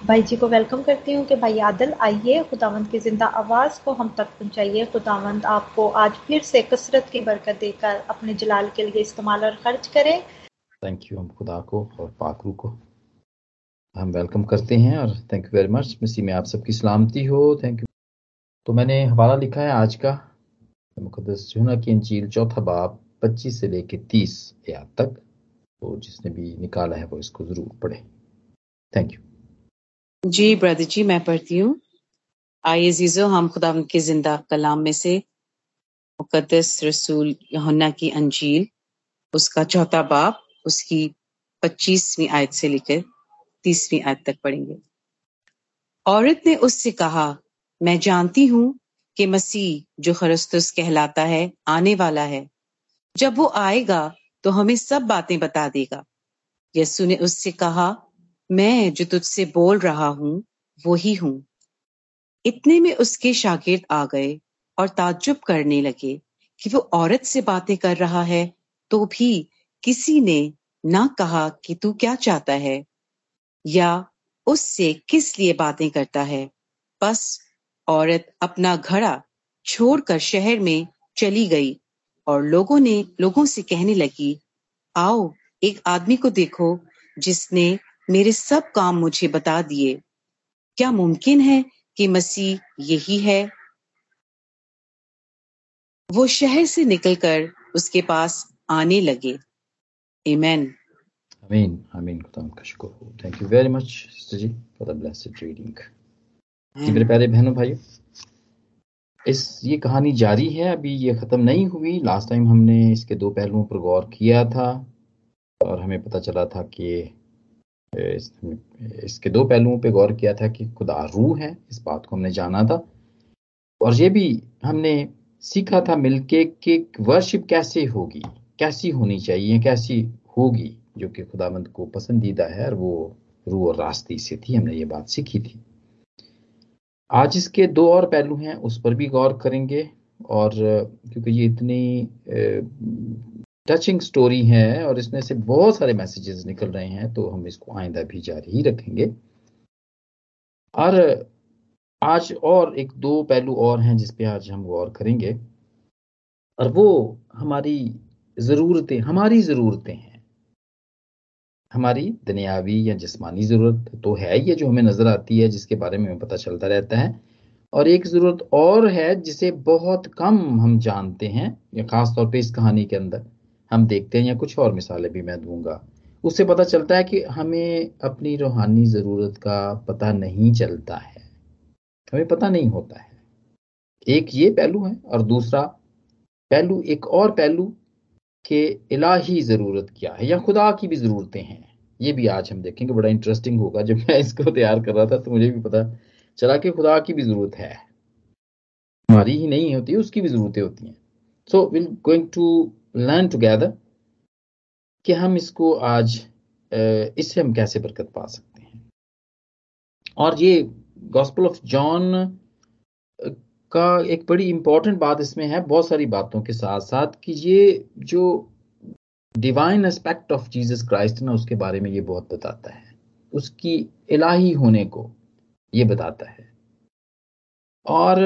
भाई जी को वेलकम करती हूँ कि भाई आदल, आइए खुदावंद की ज़िंदा आवाज़ को हम तक पहुँचाइए। खुदावंद आपको आज फिर से कसरत की बरकत देकर अपने जलाल के लिए इस्तेमाल और खर्च करें। थैंक यू हम खुदा को और पाकरू को। हम वेलकम करते हैं और थैंक यू वेरी मच मिसी में आप सबकी सलामती हो। थैंक यू तो मैंने हवाला लिखा है आज का। मुकदस जुना की अंजील चौथा बाब, पच्चीस से लेके तीस याद तक। तो जिसने भी निकाला है वो इसको ज़रूर पढ़े। थैंक यू जी ब्रदर जी, मैं पढ़ती हूँ। आइए जीजो हम खुदा के ज़िंदा कलाम में से मुकदस रसूल यहुन्ना की अंजील, उसका चौथा बाप उसकी पच्चीसवीं आयत से लेकर तीसवीं आयत तक पढ़ेंगे। औरत ने उससे कहा, मैं जानती हूँ कि मसीह जो खरस्तुस कहलाता है, आने वाला है। जब वो आएगा तो हमें सब बातें बता देगा। यसु ने उससे कहा मैं जो तुझसे बोल रहा हूँ वो ही हूँ। इतने में उसके शागिर्द आ गए और ताज्जुब करने लगे कि वो औरत से बातें कर रहा है तो भी किसी ने ना कहा कि तू क्या चाहता है, या उससे किस लिए बातें करता है। बस औरत अपना घड़ा छोड़कर शहर में चली गई और लोगों ने, लोगों से कहने लगी, आओ, एक आदमी को देखो जिसने मेरे सब काम मुझे बता दिए। क्या मुमकिन है कि मसीह यही है? वो शहर से निकलकर उसके पास आने लगे। Amen. आमीन आमीन खुदा का शुक्र हो। Thank you very much sister ji for the blessed reading मेरे प्यारे बहनों, भाइयों, इस ये कहानी जारी है। अभी ये खत्म नहीं हुई। लास्ट टाइम हमने इसके दो पहलुओं पर गौर किया था और हमें पता चला था कि इस, इसके दो पहलुओं पे गौर किया था कि खुदा रूह है इस बात को हमने जाना था। और ये भी हमने सीखा था मिलके कि वर्शिप कैसे होगी कैसी होनी चाहिए कैसी होगी जो कि खुदामंद को पसंदीदा है और वो रूह और रास्ते से थी हमने ये बात सीखी थी। आज इसके दो और पहलू हैं उस पर भी गौर करेंगे और क्योंकि ये इतनी टचिंग स्टोरी है और इसमें से बहुत सारे मैसेजेस निकल रहे हैं तो हम इसको आइंदा भी जारी ही रखेंगे। और आज और एक दो पहलू और हैं जिस पे आज हम गौर करेंगे। और वो हमारी जरूरतें हमारी जरूरतें हैं। हमारी दुनियावी या जिस्मानी ज़रूरत तो है ये जो हमें नज़र आती है, जिसके बारे में हमें पता चलता रहता है। और एक ज़रूरत और है जिसे बहुत कम हम जानते हैं, या खास तौर पे इस कहानी के अंदर। हम देखते हैं या कुछ और मिसालें भी मैं दूँगा। उससे पता चलता है कि हमें अपनी रूहानी ज़रूरत का पता नहीं चलता है। हमें पता नहीं होता है। एक ये पहलू है और दूसरा पहलू, एक और पहलू के इलाही ज़रूरत क्या है या खुदा की भी ज़रूरतें हैं। ये भी आज हम देखेंगे। बड़ा इंटरेस्टिंग होगा। जब मैं इसको तैयार कर रहा था तो मुझे भी पता चला कि खुदा की भी ज़रूरत है। हमारी ही नहीं होती, उसकी भी ज़रूरतें होती हैं। So will going to learn together कि हम इसको आज इससे हम कैसे बरकत पा सकते हैं। और ये गॉस्पल ऑफ़ जॉन का एक बड़ी इंपॉर्टेंट बात इसमें है, बहुत सारी बातों के साथ साथ कि ये जो divine aspect of Jesus Christ ना, उसके बारे में ये बहुत बताता है। उसकी इलाही होने को ये बताता है। और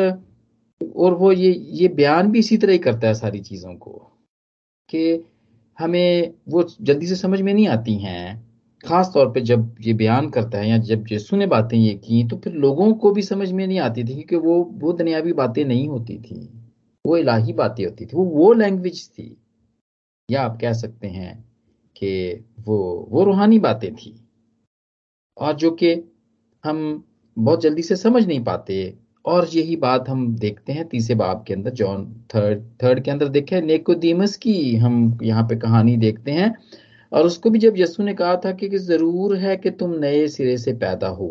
और वो ये ये बयान भी इसी तरह ही करता है सारी चीज़ों को। कि हमें वो जल्दी से समझ में नहीं आती हैं। खास तौर पे जब ये बयान करता है या जब यीशु ने बातें ये की तो फिर लोगों को भी समझ में नहीं आती थी क्योंकि वो वो दुनियावी बातें नहीं होती थी। वो इलाही बातें होती थी। वो वो लैंग्वेज थी। या आप कह सकते हैं कि वो वो रूहानी बातें थी। और जो कि हम बहुत जल्दी से समझ नहीं पाते और यही बात हम देखते हैं तीसरे बाब के अंदर जॉन थर्ड थर्ड के अंदर देखे नेकोदीमस की हम यहाँ पे कहानी देखते हैं और उसको भी जब यस्सु ने कहा था कि, कि ज़रूर है कि तुम नए सिरे से पैदा हो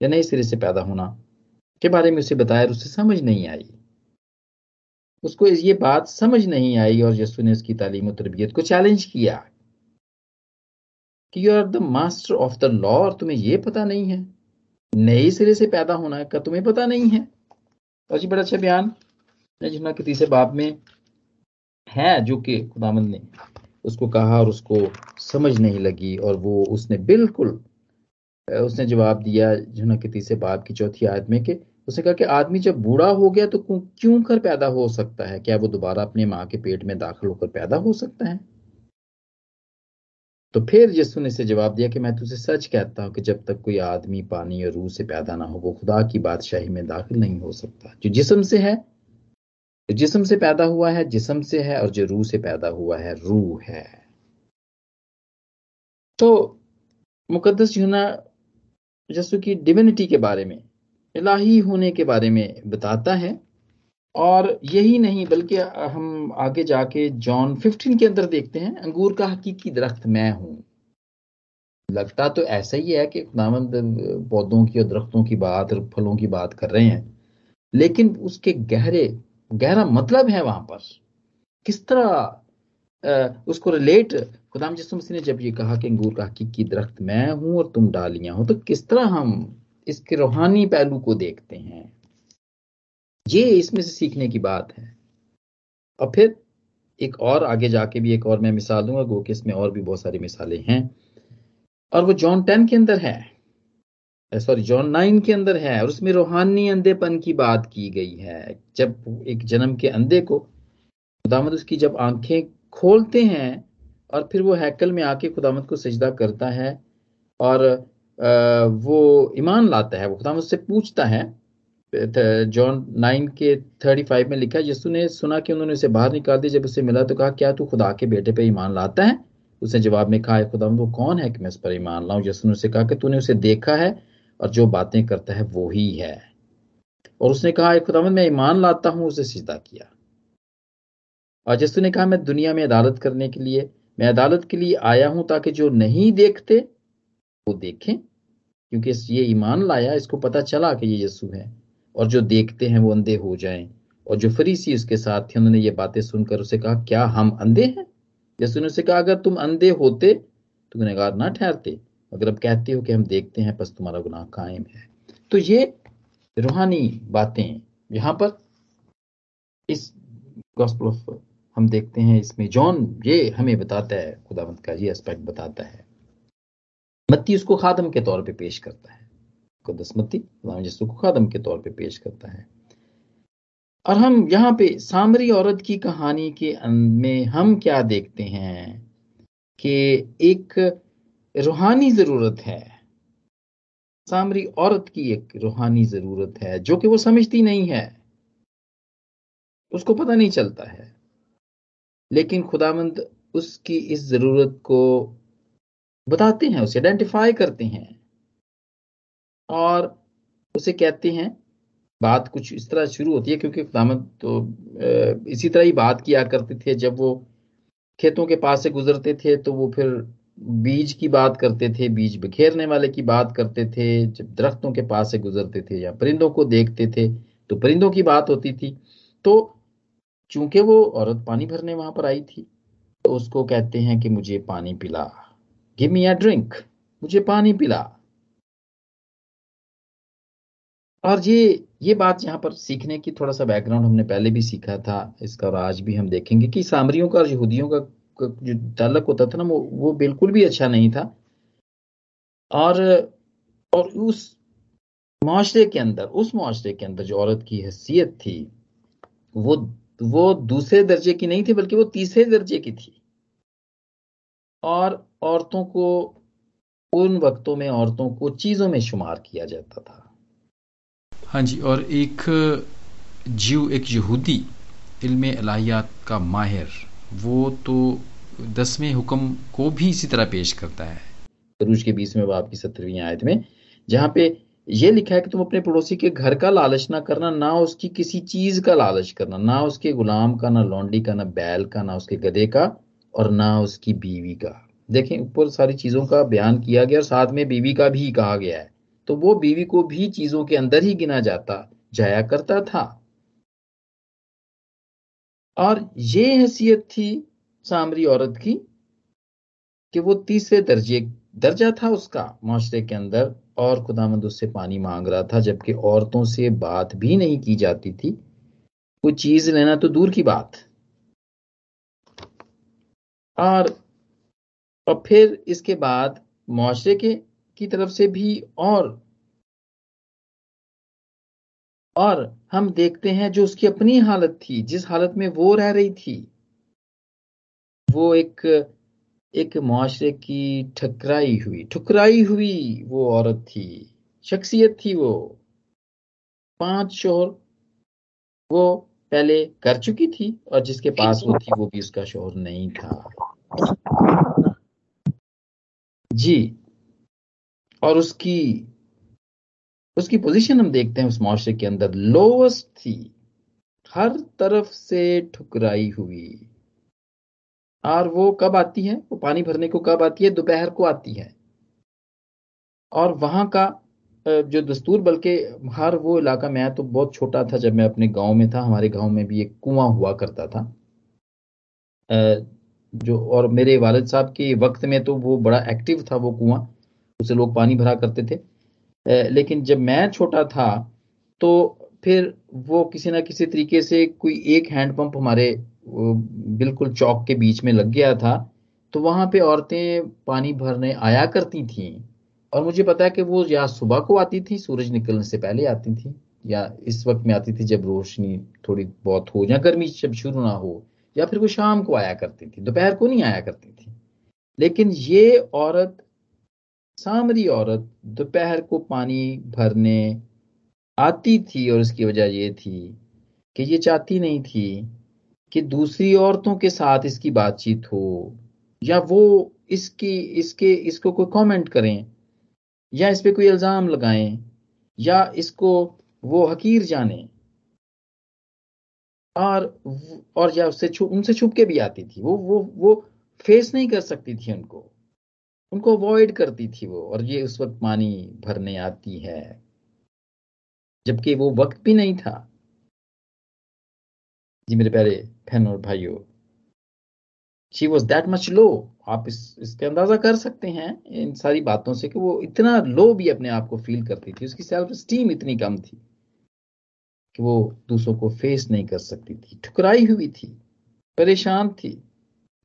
या नए सिरे से पैदा होना के बारे में उसे बताया उसे समझ नहीं आई। उसको ये बात समझ नहीं आई और यस्सु ने उसकी तालीम तरबियत को चैलेंज किया कि you are the master of the law और तुम्हें ये पता नहीं है। नए सिरे से पैदा होना का तुम्हें पता नहीं है। और जी बड़ा अच्छा बयान। जिन्ना के तीसरे बाप में है जो कि खुदामंद ने उसको कहा और उसको समझ नहीं लगी और वो उसने बिल्कुल उसने जवाब दिया जुना के तीसरे बाप की चौथी आयत में कि उसने कहा कि आदमी जब बूढ़ा हो गया तो क्यों कर पैदा हो सकता है? क्या वो दोबारा अपने माँ के पेट में दाखिल होकर पैदा हो सकता है? तो फिर यीशु ने इसे जवाब दिया कि मैं तुझे सच कहता हूँ कि जब तक कोई आदमी पानी और रूह से पैदा ना हो, वो खुदा की बादशाही में दाखिल नहीं हो सकता। जो जिसम से है, जो जिसम से पैदा हुआ है, जिसम से है और जो रूह से पैदा हुआ है, रूह है। तो मुकदस यूना यसु की डिविनिटी के बारे में, इलाही होने के बारे में बताता है। और यही नहीं, बल्कि हम आगे जाके जॉन 15 के अंदर देखते हैं, अंगूर का हकीकी दरख्त मैं हूँ। लगता तो ऐसा ही है कि खुदावंद पौधों की और दरख्तों की बात और फलों की बात कर रहे हैं, लेकिन उसके गहरे, गहरा मतलब है वहाँ पर। किस तरह उसको रिलेट खुदाम जिसम ने जब ये कहा कि अंगूर का हकीकी दरख्त मैं हूँ और तुम डालियाँ हो तो किस तरह हम इसके रूहानी पहलू को देखते हैं? ये इसमें से सीखने की बात है। और फिर एक और आगे जाके भी एक और मैं मिसाल दूँगा, गो कि इसमें और भी बहुत सारी मिसालें हैं। और वो जॉन टेन के अंदर है। सॉरी जॉन नाइन के अंदर है और उसमें रूहानी अंधेपन की बात की गई है। जब एक जन्म के अंधे को खुदामद उसकी जब आँखें खोलते हैं और फिर वो हैकल में आके खुदामद को सजदा करता है और वो ईमान लाता है, वो खुदामद से पूछता है जॉन नाइन के थर्टी फाइव में लिखा है, यीशु ने सुना कि उन्होंने उसे बाहर निकाल दिया। जब उसे मिला तो कहा, क्या तू खुदा के बेटे पे ईमान लाता है? उसने जवाब में कहा खुदा, वो कौन है कि मैं उस पर ईमान लाऊं? यीशु ने उसे कहा कि तूने उसे देखा है और जो बातें करता है वो ही है। और उसने कहा खुदा, मैं ईमान लाता हूँ, उसे सीधा किया। और यीशु ने कहा, मैं दुनिया में अदालत करने के लिए, मैं अदालत के लिए आया हूँ ताकि जो नहीं देखते, वो देखें। क्योंकि ये ईमान लाया, इसको पता चला कि ये यीशु है। और जो देखते हैं वो अंधे हो जाएँ। और जो फरीसी उसके साथ थे, उन्होंने ये बातें सुनकर उसे कहा, क्या हम अंधे हैं? जैसे उन्होंने उसे कहा, अगर तुम अंधे होते तो गुनहगार ना ठहरते। अगर अब कहते हो कि हम देखते हैं, बस तुम्हारा गुनाह कायम है। तो ये रूहानी बातें यहाँ पर इस गॉस्पल ऑफ़ हम देखते हैं, इसमें जॉन ये हमें बताता है, खुदावंत का ये एस्पेक्ट बताता है। मत्ती उसको खादम के तौर पे पेश करता है। को दसमती यीशु को खादम के तौर पे पेश करता है। और हम यहाँ पे सामरी औरत की कहानी के में हम क्या देखते हैं कि एक रूहानी ज़रूरत है। सामरी औरत की एक रूहानी ज़रूरत है जो कि वो समझती नहीं है। उसको पता नहीं चलता है। लेकिन खुदामंद उसकी इस ज़रूरत को बताते हैं, उसे आइडेंटिफाई करते हैं। और उसे कहते हैं, बात कुछ इस तरह शुरू होती है क्योंकि खुदामद तो इसी तरह ही बात किया करते थे। जब वो खेतों के पास से गुजरते थे तो वो फिर बीज की बात करते थे, बीज बिखेरने वाले की बात करते थे। जब दरख्तों के पास से गुजरते थे या परिंदों को देखते थे तो परिंदों की बात होती थी। तो चूँकि वो औरत पानी भरने वहाँ पर आई थी तो उसको कहते हैं कि मुझे पानी पिला। गिव मी अ ड्रिंक मुझे पानी पिला। और ये ये बात यहाँ पर सीखने की थोड़ा सा बैकग्राउंड हमने पहले भी सीखा था, इसका और आज भी हम देखेंगे कि सामरियों का और यहूदियों का जो तलक होता था ना, वो वो बिल्कुल भी अच्छा नहीं था। और और उस माशरे के अंदर, उस माशरे के अंदर जो औरत की हैसियत थी, वो वो दूसरे दर्जे की नहीं थी, बल्कि वो तीसरे दर्जे की थी। और औरतों को, उन वक्तों में औरतों को चीज़ों में शुमार किया जाता था। हाँ जी, और एक जीव, एक यहूदी, इल्म अलाहियात का माहिर, वो तो दसवें हुक्म को भी इसी तरह पेश करता है। रूज के बीसवें बाप की सत्रहवीं आयत में, जहाँ पे ये लिखा है कि तुम अपने पड़ोसी के घर का लालच ना करना, ना उसकी किसी चीज़ का लालच करना, ना उसके गुलाम का, ना लौंडी का, ना बैल का, ना उसके गधे का, और ना उसकी बीवी का। देखें, ऊपर सारी चीज़ों का बयान किया गया, और साथ में बीवी का भी कहा गया है। तो वो बीवी को भी चीज़ों के अंदर ही गिना जाता, जाया करता था। और ये हैसियत थी सामरी औरत की कि वो तीसरे दर्जे, दर्जा था उसका माशरे के अंदर और खुदामंद उससे पानी मांग रहा था, जबकि औरतों से बात भी नहीं की जाती थी। कोई चीज़ लेना तो दूर की बात। और और फिर इसके बाद मुआशरे के की तरफ़ से भी और और हम देखते हैं जो उसकी अपनी हालत थी, जिस हालत में वो रह रही थी, वो एक एक मुआशरे की ठकराई हुई, ठुकराई हुई वो औरत थी, शख्सियत थी वो। पाँच शोहर वो पहले कर चुकी थी और जिसके पास वो थी, वो भी उसका शोहर नहीं था। जी। और उसकी उसकी पोजीशन हम देखते हैं उस मुआशरे के अंदर। लोवेस्ट थी। हर तरफ़ से ठुकराई हुई। और वो कब आती है? वो पानी भरने को कब आती है? दोपहर को आती है। और वहाँ का जो दस्तूर, बल्कि हर वो इलाका, मैं तो बहुत छोटा था जब मैं अपने गाँव में था। हमारे गाँव में भी एक कुआँ हुआ करता था। जो, और मेरे वालिद साहब के वक्त में तो वो बड़ा एक्टिव था वो कुआँ। उसे लोग पानी भरा करते थे। लेकिन जब मैं छोटा था तो फिर वो किसी ना किसी तरीके से कोई एक हैंडपंप हमारे बिल्कुल चौक के बीच में लग गया था। तो वहाँ पे औरतें पानी भरने आया करती थी और मुझे पता है कि वो या सुबह को आती थी, सूरज निकलने से पहले आती थी, या इस वक्त में आती थी जब रोशनी थोड़ी बहुत हो, या गर्मी जब शुरू ना हो, या फिर वो शाम को आया करती थी, दोपहर को नहीं आया करती थी। लेकिन ये औरत सामरी औरत दोपहर को पानी भरने आती थी और इसकी वजह ये थी कि ये चाहती नहीं थी कि दूसरी औरतों के साथ इसकी बातचीत हो, या वो इसकी, इसके, इसको कोई कमेंट करें, या इस पर कोई इल्ज़ाम लगाएँ, या इसको वो हकीर जाने। और और या उससे छुप, उनसे छुप के भी आती थी। वो वो वो फेस नहीं कर सकती थी उनको। उनको अवॉइड करती थी वो, और ये उस वक्त पानी भरने आती है। जबकि वो वक्त भी नहीं था। जी मेरे प्यारे बहन और भाइयों she was that much low आप इस, इसके अंदाज़ा कर सकते हैं इन सारी बातों से कि वो इतना लो भी अपने आप को फील करती थी। उसकी सेल्फ स्टीम इतनी कम थी कि वो दूसरों को फेस नहीं कर सकती थी। ठुकराई हुई थी, परेशान थी,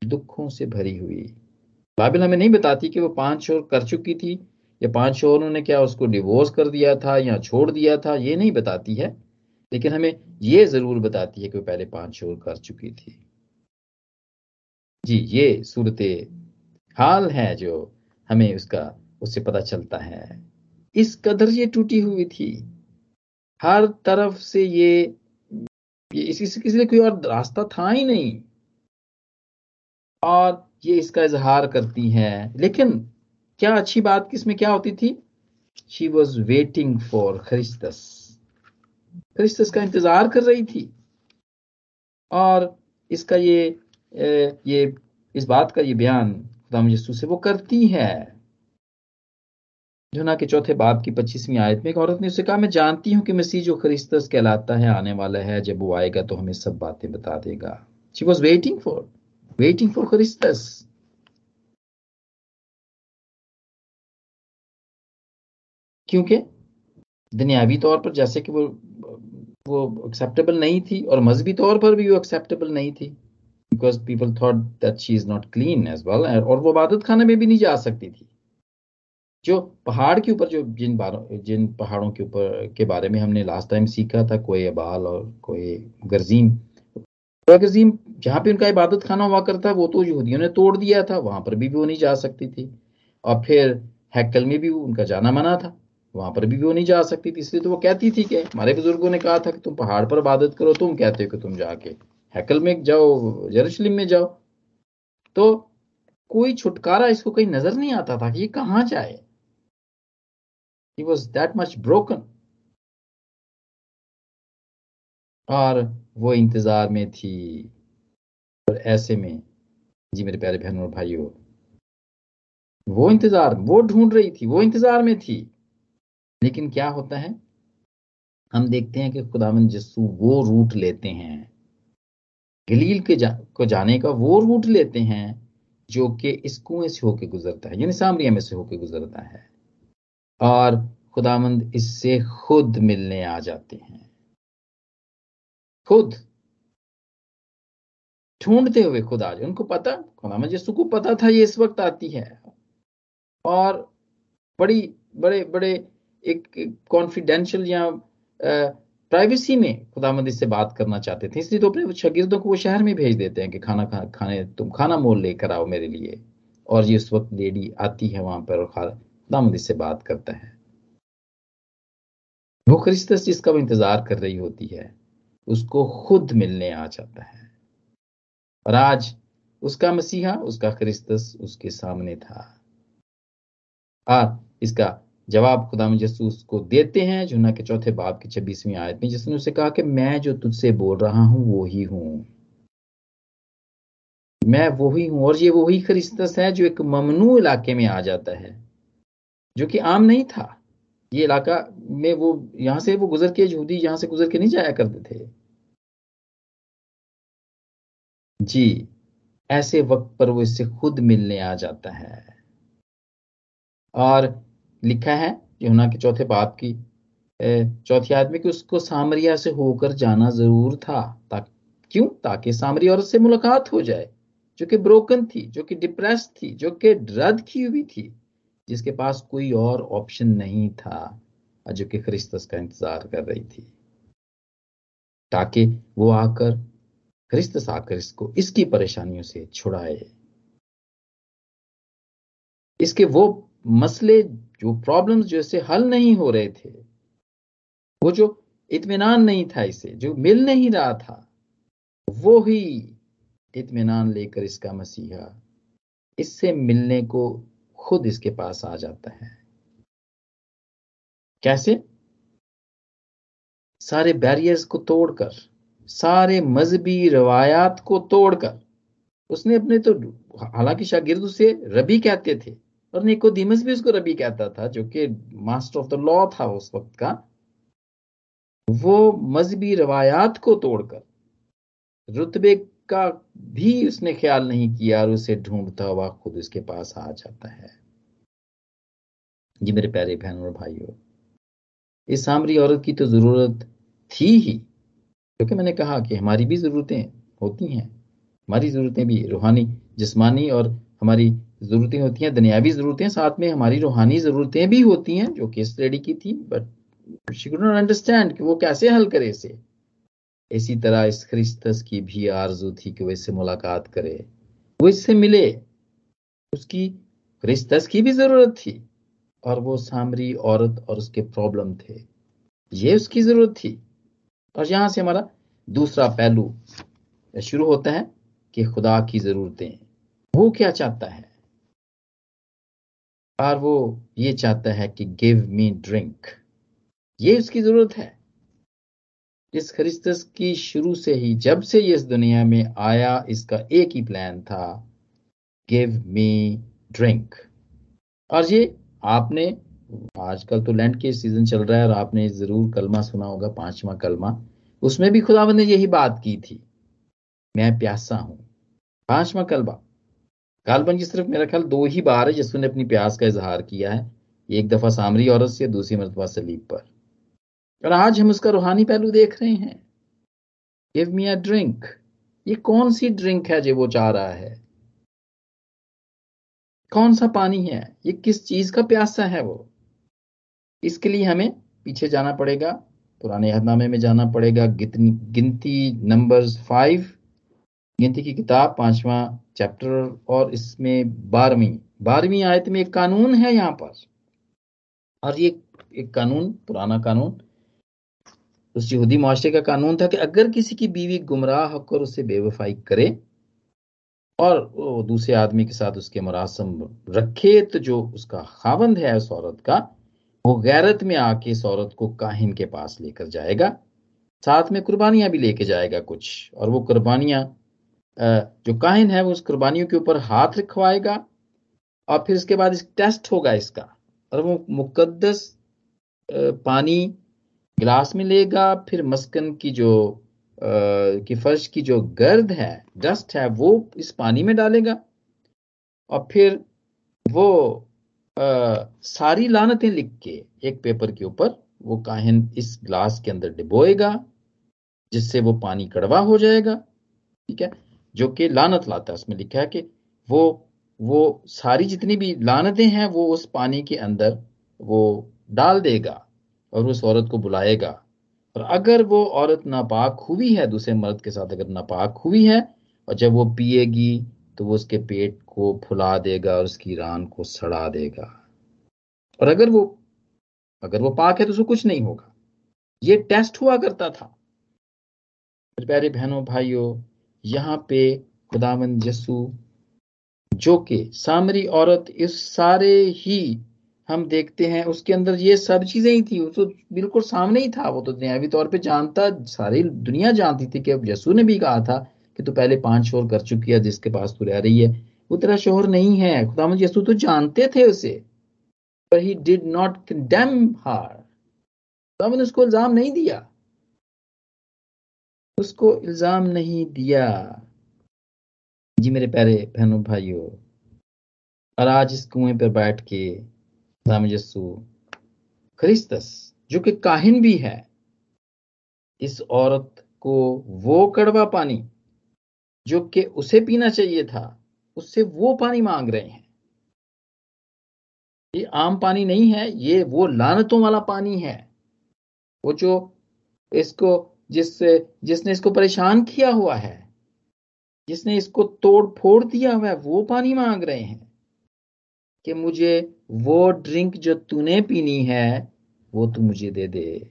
दुखों से भरी हुई। बाइबल हमें नहीं बताती कि वो पाँच शोर कर चुकी थी, या पाँच शोर उन्होंने क्या उसको डिवोर्स कर दिया था, या छोड़ दिया था, ये नहीं बताती है। लेकिन हमें ये ज़रूर बताती है कि वो पहले पाँच शोर कर चुकी थी। जी, ये सूरत हाल है जो हमें उसका, उससे पता चलता है। इस कदर ये टूटी हुई थी। हर तरफ़ से ये ये इसी किसी कोई और रास्ता था ही नहीं। और ये इसका इजहार करती है। लेकिन क्या अच्छी बात किसमें क्या होती थी? शी वॉज़ वेटिंग फॉर खरिस्तस खरिस्तस का इंतज़ार कर रही थी। और इसका ये ये, इस बात का ये बयान खुदाम यसू से वो करती है। जो ना के चौथे बाप की पच्चीसवीं आयत में एक औरत ने उसे कहा, मैं जानती हूँ कि मसीह जो खरिस्तस कहलाता है, आने वाला है, जब वो आएगा तो हमें सब बातें बता देगा। She was waiting for waiting for खरिस्तस क्योंकि? दुनियावी तौर पर जैसे कि वो वो एक्सेप्टेबल नहीं थी और मजहबी तौर पर भी वो एक्सेप्टेबल नहीं थी। Because people thought that she is not clean as well और वो इबादत खाने में भी नहीं जा सकती थी। जो पहाड़ के ऊपर, जो जिन जिन पहाड़ों के ऊपर, के बारे में हमने लास्ट टाइम सीखा था, कोई अबाल और कोई गर्जीम। गर्जीम जहाँ पे उनका इबादत खाना हुआ करता, वो तो यहूदियों ने तोड़ दिया था, वहाँ पर भी वो नहीं जा सकती थी। और फिर हैकल में भी उनका जाना मना था, वहाँ पर भी वो नहीं जा सकती थी। इसलिए तो वो कहती थी कि हमारे बुज़ुर्गों ने कहा था कि तुम पहाड़ पर इबादत करो, तुम कहते हो कि तुम जाके हैकल में जाओ जरूसलम में जाओ। तो कोई छुटकारा इसको कहीं नज़र नहीं आता था कि ये कहाँ जाए। He was that much broken और वो इंतज़ार में थी। और ऐसे में जी मेरे प्यारे बहनों और भाइयों वो इंतज़ार वो ढूंढ रही थी वो इंतज़ार में थी। लेकिन क्या होता है? हम देखते हैं कि खुदावन जस्सू वो रूट लेते हैं। गलील के जा, को जाने का वो रूट लेते हैं जो कि इस कुएँ से होके गुजरता है यानी सामरिया में से होके गुजरता है। और खुदामंद इससे खुद मिलने आ जाते हैं। खुद ढूंढते हुए खुदा उनको पता, खुदा यीशु को पता था, ये इस वक्त आती है। और बड़ी, बड़े बड़े एक कॉन्फिडेंशियल या प्राइवेसी में खुदा खुदामंदी से बात करना चाहते थे। इसलिए तो अपने शागिर्दों को वो शहर में भेज देते हैं कि खाना खा, खाने, तुम खाना मोल लेकर आओ मेरे लिए। और ये उस वक्त लेडी आती है वहाँ पर और खुदामंदी से बात करता है। वो क्रिस्तस जिसका वो इंतज़ार कर रही होती है, उसको खुद मिलने आ जाता है। और आज उसका मसीहा, उसका क्रिस्तस उसके सामने था। और इसका जवाब खुदा यसूस को देते हैं जुना के चौथे बाब की छब्बीसवीं आयत में, जिसने उसे कहा कि मैं जो तुझसे बोल रहा हूँ वो ही। हूँ मैं वही हूँ और ये वही क्रिस्तस है जो एक ममनू इलाके में आ जाता है, जो कि आम नहीं था। ये इलाका में वो, यहाँ से वो गुजर के यहूदी यहाँ से गुजर के नहीं जाया करते थे। जी ऐसे वक्त पर वो इससे खुद मिलने आ जाता है। और लिखा है यमुना के चौथे बाप की चौथी आदमी कि उसको सामरिया से होकर जाना ज़रूर था ता, क्यों? ताकि सामरिया औरत से मुलाकात हो जाए जो कि ब्रोकन थी जो कि डिप्रेस थी जो कि रद्द की हुई थी जिसके पास कोई और ऑप्शन नहीं था जो कि क्रिस्तस का इंतज़ार कर रही थी। ताकि वो आकर क्रिस्तस आकर इसको इसकी परेशानियों से छुड़ाए। इसके वो मसले, जो प्रॉब्लम्स जो इससे हल नहीं हो रहे थे, वो जो इतमान नहीं था इसे, जो मिल नहीं रहा था, वो ही इतमान लेकर इसका मसीहा, इससे मिलने को खुद इसके पास आ जाता है। कैसे? सारे बैरियर्स को तोड़कर सारे मजहबी रवायात को तोड़कर, उसने अपने तो हालाँकि शागिर्द उसे रबी कहते थे, और निकोदिमस भी उसको रबी कहता था, जो कि मास्टर ऑफ़ द लॉ था उस वक्त का, वो मजहबी रवायात को तोड़कर, रुतबे का भी उसने ख्याल नहीं किया और उसे ढूंढता हुआ खुद उसके पास आ जाता है। जी मेरे प्यारे बहनों और भाइयों, इस सामरी औरत की तो ज़रूरत थी ही। क्योंकि मैंने कहा कि हमारी भी जरूरतें होती हैं, हमारी जरूरतें भी, रूहानी, जिस्मानी और हमारी जरूरतें होती हैं, दुनियावी जरूरतें, साथ में हमारी रूहानी जरूरतें भी होती हैं, जो कि इस लेडी की थी but she could not understand कि वो कैसे हल करे इसे। इसी तरह इस क्रिस्तस की भी आरज़ू थी कि वो इससे मुलाकात करे, वो इससे मिले, उसकी ख्रिस्तस की भी ज़रूरत थी, और वो सामरी औरत और उसके प्रॉब्लम थे, ये उसकी ज़रूरत थी। और यहाँ से हमारा दूसरा पहलू शुरू होता है कि खुदा की जरूरतें वो क्या चाहता है? और वो ये चाहता है कि गिव मी ड्रिंक ये उसकी ज़रूरत है। इस खरिस्तस की शुरू से ही जब से ये इस दुनिया में आया, इसका एक ही प्लान था गिव मी ड्रिंक और ये आपने, आजकल तो लैंड के सीज़न चल रहा है और आपने ज़रूर कलमा सुना होगा, पांचवा कलमा। उसमें भी खुदावन ने यही बात की थी। मैं प्यासा हूँ। पांचवा कलबा। कालबन की सिर्फ़ मेरा ख्याल दो ही बार है जिसने अपनी प्यास का इजहार किया है। एक दफ़ा सामरी औरत से, दूसरी मरतबा सलीब पर। और आज हम उसका रूहानी पहलू देख रहे हैं। गिव मी अ ड्रिंक ये कौन सी ड्रिंक है जो वो चाह रहा है? कौन सा पानी है? ये किस चीज़ का प्यासा है वो? इसके लिए हमें पीछे जाना पड़ेगा। पुराने अहदनामे में जाना पड़ेगा। गिनती नंबर्स फाइव गिनती की किताब पांचवा चैप्टर और इसमें बारहवीं। बारहवीं आयत में एक कानून है यहाँ पर। और ये एक कानून, पुराना कानून, उस यहूदी मुआशरे का कानून था कि अगर किसी की बीवी गुमराह होकर उसे बेवफाई करे और दूसरे आदमी के साथ उसके मुरासम रखे तो जो उसका खावंद है उस औरत का वो गैरत में आके इस औरत को काहिन के पास लेकर जाएगा। साथ में कुर्बानियाँ भी लेके जाएगा कुछ, और वो कुर्बानियाँ जो काहिन है वो उस कुर्बानियों के ऊपर हाथ रखवाएगा, और फिर उसके बाद इस टेस्ट होगा इसका, और वो मुकद्दस पानी गिलास में लेगा, फिर मस्कन की जो की फर्श की जो गर्द है, डस्ट है, वो इस पानी में डालेगा, और फिर वो आ, सारी लानतें लिख के एक पेपर के ऊपर वो काहिन इस ग्लास के अंदर डिबोएगा जिससे वो पानी कड़वा हो जाएगा ठीक है? जो कि लानत लाता है। उसमें लिखा है कि वो वो सारी जितनी भी लानतें हैं वो उस पानी के अंदर वो डाल देगा और उस औरत को बुलाएगा। और अगर वो औरत नापाक हुई है दूसरे मर्द के साथ अगर नापाक हुई है और जब वो पिएगी तो वो उसके पेट को फुला देगा और उसकी रान को सड़ा देगा। और अगर वो अगर वो पाक है तो उसको कुछ नहीं होगा। ये टेस्ट हुआ करता था। प्यारे बहनों, भाइयों, यहाँ पे खुदावन यसु जो कि सामरी औरत, इस सारे ही हम देखते हैं, उसके अंदर ये सब चीज़ें ही थी। तो बिल्कुल सामने ही था। वो तो न्यायवी तौर पे जानता, सारी दुनिया जानती थी कि अब यसु ने भी कहा था कि तू पहले पाँच शोर कर चुकी है, जिसके पास तू रह रही है। वो तेरा शोहर नहीं है। खुदाम यसु तो जानते थे उसे। पर ही डिड नॉट कंडेम हार खुदाम ने उसको इल्ज़ाम नहीं दिया। उसको इल्ज़ाम नहीं दिया। जी मेरे प्यारे बहनों, भाइयों, और आज इस कुएँ पर बैठ के खुदाम यसु क्रिस्तस, जो कि काहिन भी है, इस औरत को वो कड़वा पानी जो कि उसे पीना चाहिए था, उससे वो पानी मांग रहे हैं। ये आम पानी नहीं है, ये वो लानतों वाला पानी है। वो जो इसको, जिस, जिसने इसको परेशान किया हुआ है, जिसने इसको तोड़ फोड़ दिया हुआ है, वो पानी मांग रहे हैं कि मुझे वो ड्रिंक जो तूने पीनी है, वो तू मुझे दे दे।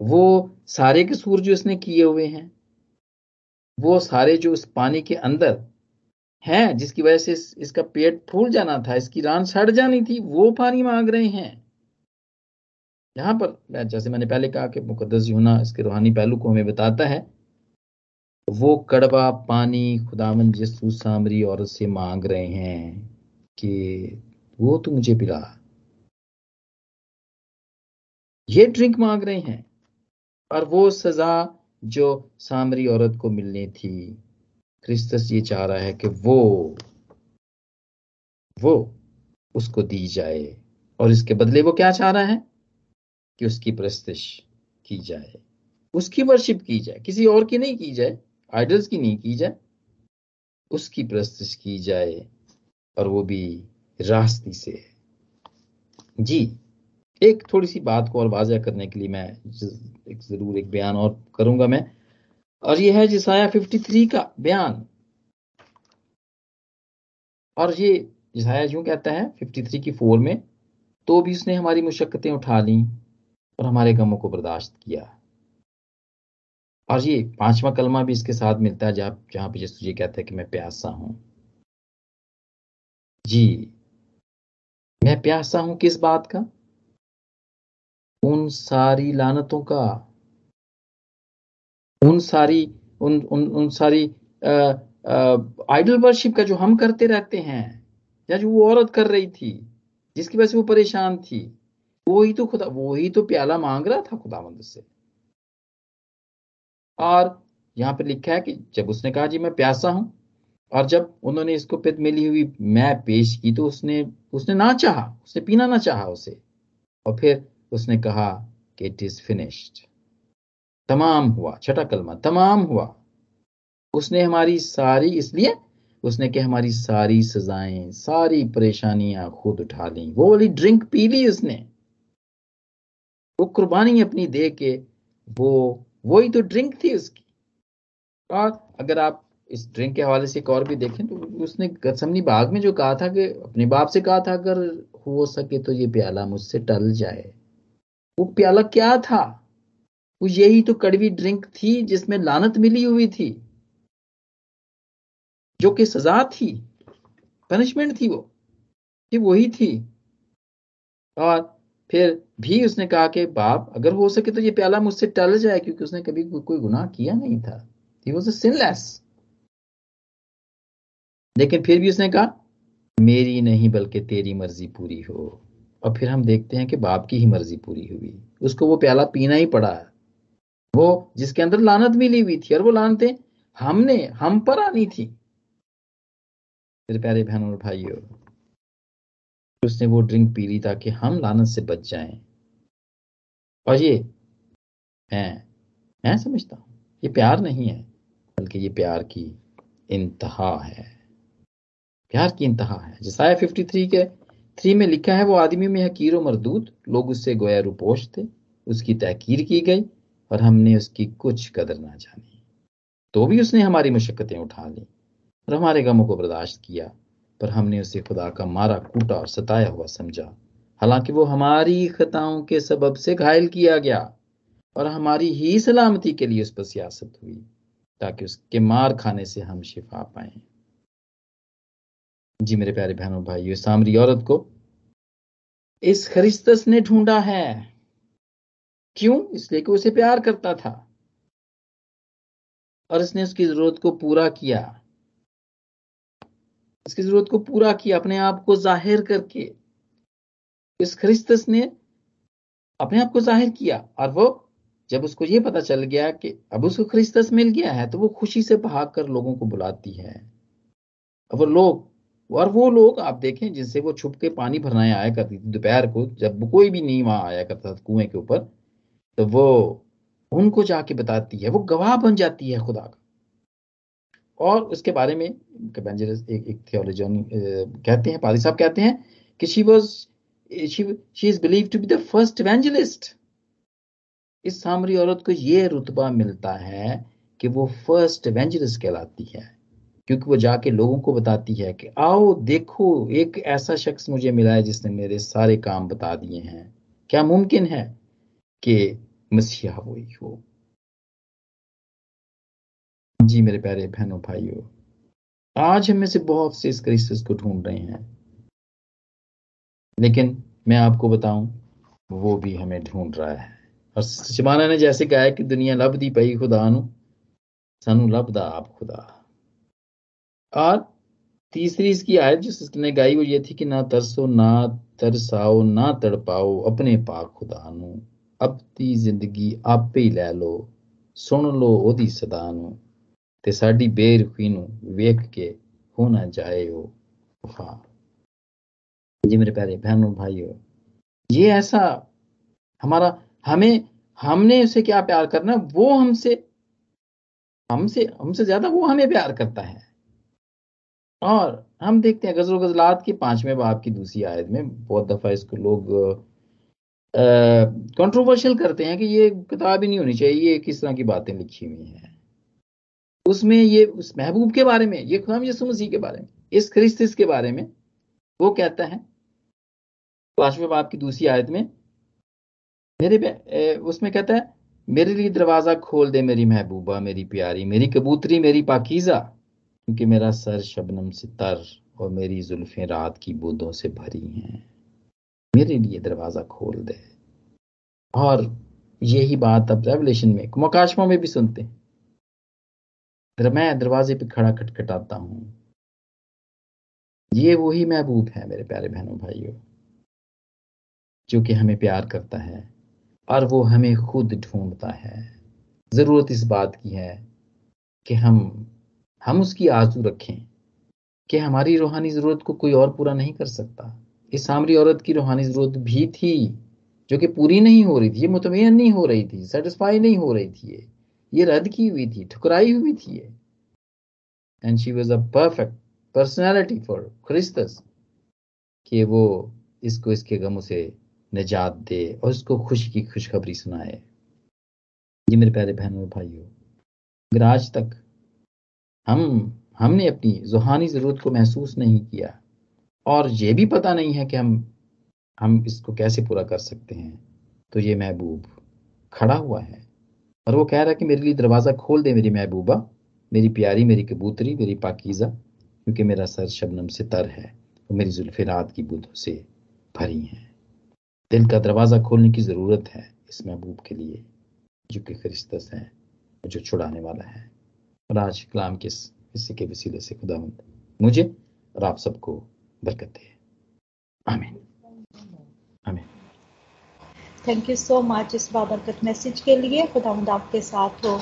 वो सारे कसूर जो इसने किए हुए हैं वो सारे जो इस पानी के अंदर हैं जिसकी वजह से इस, इसका पेट फूल जाना था इसकी रान सड़ जानी थी वो पानी मांग रहे हैं। यहाँ पर जैसे मैंने पहले कहा कि मुकदस यूना इसके रूहानी पहलू को हमें बताता है वो कड़वा पानी खुदावन यसू सामरी औरत से मांग रहे हैं कि वो तो मुझे पिला। ये ड्रिंक मांग रहे हैं और वो सजा जो सामरी औरत को मिलनी थी। क्रिस्तस ये चाह रहा है कि वो वो उसको दी जाए। और इसके बदले वो क्या चाह रहा है? कि उसकी प्रस्तिश की जाए। उसकी वर्शिप की जाए। किसी और की नहीं की जाए। आइडल्स की नहीं की जाए। उसकी प्रस्तिश की जाए। और वो भी रास्ती से। जी, एक थोड़ी सी बात को और वाजह करने के लिए मैं एक ज़रूर एक बयान और करूँगा मैं। और ये है जिसाया 53 का बयान। और ये जिसाया यूँ कहता है 53 की फोर में तो भी उसने हमारी मुशक्कतें उठा ली और हमारे गमों को बर्दाश्त किया। और ये पांचवा कलमा भी इसके साथ मिलता है, जहाँ जहाँ पे यीशु जी कहता है कि मैं प्यासा हूँ। जी। मैं प्यासा हूँ किस बात का? उन सारी लानतों का, उन सारी, उन उन उन सारी आइडल वर्शिप का जो हम करते रहते हैं, या जो वो औरत कर रही थी, जिसकी वजह से वो परेशान थी वो ही तो खुदा वो ही तो प्याला मांग रहा था खुदावंद से। और यहाँ पर लिखा है कि जब उसने कहा, जी, मैं प्यासा हूँ, और जब उन्होंने इसको पित मिली हुई मैं पेश की तो उसने उसने ना चाहा, उसने पीना ना चाहा उसे। और फिर उसने कहा कि इट इज़ फिनिश्ड तमाम हुआ, छठा कलमा, तमाम हुआ। उसने हमारी सारी, इसलिए उसने कि हमारी सारी सजाएँ, सारी परेशानियाँ खुद उठा ली, वो वाली ड्रिंक पी ली उसने वो कुर्बानी अपनी दे के, वो वो ही तो ड्रिंक थी उसकी। और अगर आप इस ड्रिंक के हवाले से एक और भी देखें तो उसने गसमनी बाग में जो कहा था कि, अपने बाप से कहा था, अगर हो सके तो ये प्याला मुझसे टल जाए। वो प्याला क्या था? वो यही तो कड़वी ड्रिंक थी जिसमें लानत मिली हुई थी। जो कि सजा थी पनिशमेंट थी वो, कि वही थी। और फिर भी उसने कहा कि, बाप, अगर हो सके तो ये प्याला मुझसे टल जाए, क्योंकि उसने कभी कोई गुनाह किया नहीं था। ही वॉज़ सिनलेस लेकिन फिर भी उसने कहा, मेरी नहीं, बल्कि तेरी मर्ज़ी पूरी हो। और फिर हम देखते हैं कि बाप की ही मर्ज़ी पूरी हुई। उसको वो प्याला पीना ही पड़ा। वो जिसके अंदर लानत मिली हुई थी और वो लानते हमने, हम पर आनी थी। मेरे प्यारे बहनों और भाइयों, उसने वो ड्रिंक पी ली ताकि हम लानत से बच जाएँ। और ये मैं मैं समझता हूँ, ये प्यार नहीं है, बल्कि ये प्यार की इंतहा है। प्यार की इंतहा है। जसाया 53 के थ्री में लिखा है, वो आदमी में हकीर मरदूत। लोग उससे गोया रुपोश थे उसकी तहकीर की गई और हमने उसकी कुछ कदर ना जानी। तो भी उसने हमारी मुशक्क़तें उठा ली और हमारे गमों को बर्दाश्त किया। पर हमने उसे खुदा का मारा, कूटा और सताया हुआ समझा। हालाँकि वो हमारी खताओं के सबब से घायल किया गया और हमारी ही सलामती के लिए उस पर सियासत हुई, ताकि उसके मार खाने से हम शिफा पाए। जी मेरे प्यारे बहनों भाई सामरी औरत को इस खरिस्तस ने ढूंढा है। क्यों? इसलिए कि उसे प्यार करता था। और इसने उसकी ज़रूरत को पूरा किया। इसकी ज़रूरत को पूरा किया अपने आप को ज़ाहिर करके। इस खरिस्तस ने अपने आप को ज़ाहिर किया। और वो जब उसको ये पता चल गया कि अब उसको खरिस्तस मिल गया है तो वो खुशी से भाग कर लोगों को बुलाती है। अब वो लोग और वो लोग आप देखें जिनसे वो छुप के पानी भरना आया करती थी दोपहर को जब कोई भी नहीं वहाँ आया करता था कुएँ के ऊपर तो वो उनको जाके बताती है वो गवाह बन जाती है खुदा का। और उसके बारे में एक, एक थियोलॉजन कहते हैं पादी साहब कहते हैं कि she was she is believe to be the first evangelist इस सामरी औरत को यह रुतबा मिलता है कि वो फ़र्स्ट एवेंजलिस्ट कहलाती है। क्योंकि वो जाके लोगों को बताती है कि, आओ, देखो, एक ऐसा शख्स मुझे मिला है जिसने मेरे सारे काम बता दिए हैं। क्या मुमकिन है कि मसीहा वही हो? जी मेरे प्यारे बहनों, भाइयों, आज हम में से बहुत से इस क्रिस्टस को ढूंढ रहे हैं। लेकिन मैं आपको बताऊँ, वो भी हमें ढूंढ रहा है। और शमाना ने जैसे कहा है कि, दुनिया लभदी पई खुदा नु, सानू लभदा आप खुदा। और तीसरी इसकी आयत जिसने गाई वो ये थी कि ना तरसो, ना तरसाओ, ना तड़पाओ, अपने पाक खुदा नु। अब ती ज़िंदगी आपे ही ले लो, सुन लो ओदी सदा नु, ते साडी बेरखी नु वेख के हो ना जाएओ बुखार जी मेरे प्यारे बहनों, भाइयों, ये ऐसा हमारा, हमें, हमने उसे क्या प्यार करना? वो हमसे हमसे हमसे ज़्यादा वो हमें प्यार करता है। और हम देखते हैं गज़ल गजलात के पाँचवें बाब की दूसरी आयत में बहुत दफ़ा इसको लोग कंट्रोवर्शियल करते हैं कि ये किताब ही नहीं होनी चाहिए, ये किस तरह की बातें लिखी हुई हैं। उसमें ये, उस महबूब के बारे में, ये खुदाम यसु मसीह के बारे में, इस क्रिस्तिस के बारे में, वो कहता है, पाँचवें बाप की दूसरी आयत में, मेरे उसमें कहता है, मेरे लिए दरवाज़ा खोल दे मेरी महबूबा, मेरी प्यारी, मेरी कबूतरी, मेरी पाकिजा क्योंकि मेरा सर शबनम से तर और मेरी जुल्फें रात की बूंदों से भरी हैं। मेरे लिए दरवाज़ा खोल दे। और यही बात अब रेवलेशन में, मकाशमा में भी सुनते हैं। मैं दरवाजे पे खड़ा खटखटाता हूँ। ये वही महबूब है मेरे प्यारे बहनों भाइयों, जो कि हमें प्यार करता है और वो हमें खुद ढूंढता है। ज़रूरत इस बात की है कि हम हम उसकी आजू रखें कि हमारी रूहानी ज़रूरत को कोई और पूरा नहीं कर सकता। इस सामरी औरत की रूहानी ज़रूरत भी थी, जो कि पूरी नहीं हो रही थी, ये मुतमैन नहीं हो रही थी सेटिस्फाई नहीं हो रही थी ये। रद्द की हुई थी, ठुकराई हुई थी and she was a perfect personality for क्रिस्तस कि वो इसको, इसके गमों से निजात दे और उसको खुशी की खुशखबरी सुनाए। ये मेरे प्यारे बहनों और भाइयों, अगर आज तक हम, हमने अपनी रूहानी ज़रूरत को महसूस नहीं किया। और ये भी पता नहीं है कि हम हम इसको कैसे पूरा कर सकते हैं। तो ये महबूब खड़ा हुआ है। और वो कह रहा है कि मेरे लिए दरवाज़ा खोल दे मेरी महबूबा। मेरी प्यारी, मेरी कबूतरी, मेरी पाकिज़ा, क्योंकि मेरा सर शबनम से तर है। और मेरी जुल्फ़े रात की बुद्धों से भरी हैं। दिल का दरवाज़ा खोलने की ज़रूरत है इस महबूब के लिए, जो कि खरिस्तस है, जो छुड़ाने वाला है। और आज कलाम के हिस्से के वसीले से खुदा मुझे और आप सबको बरकत दे। आमीन। आमीन। थैंक यू सो मच इस बाबरकत मैसेज के लिए। खुदा आपके साथ हो।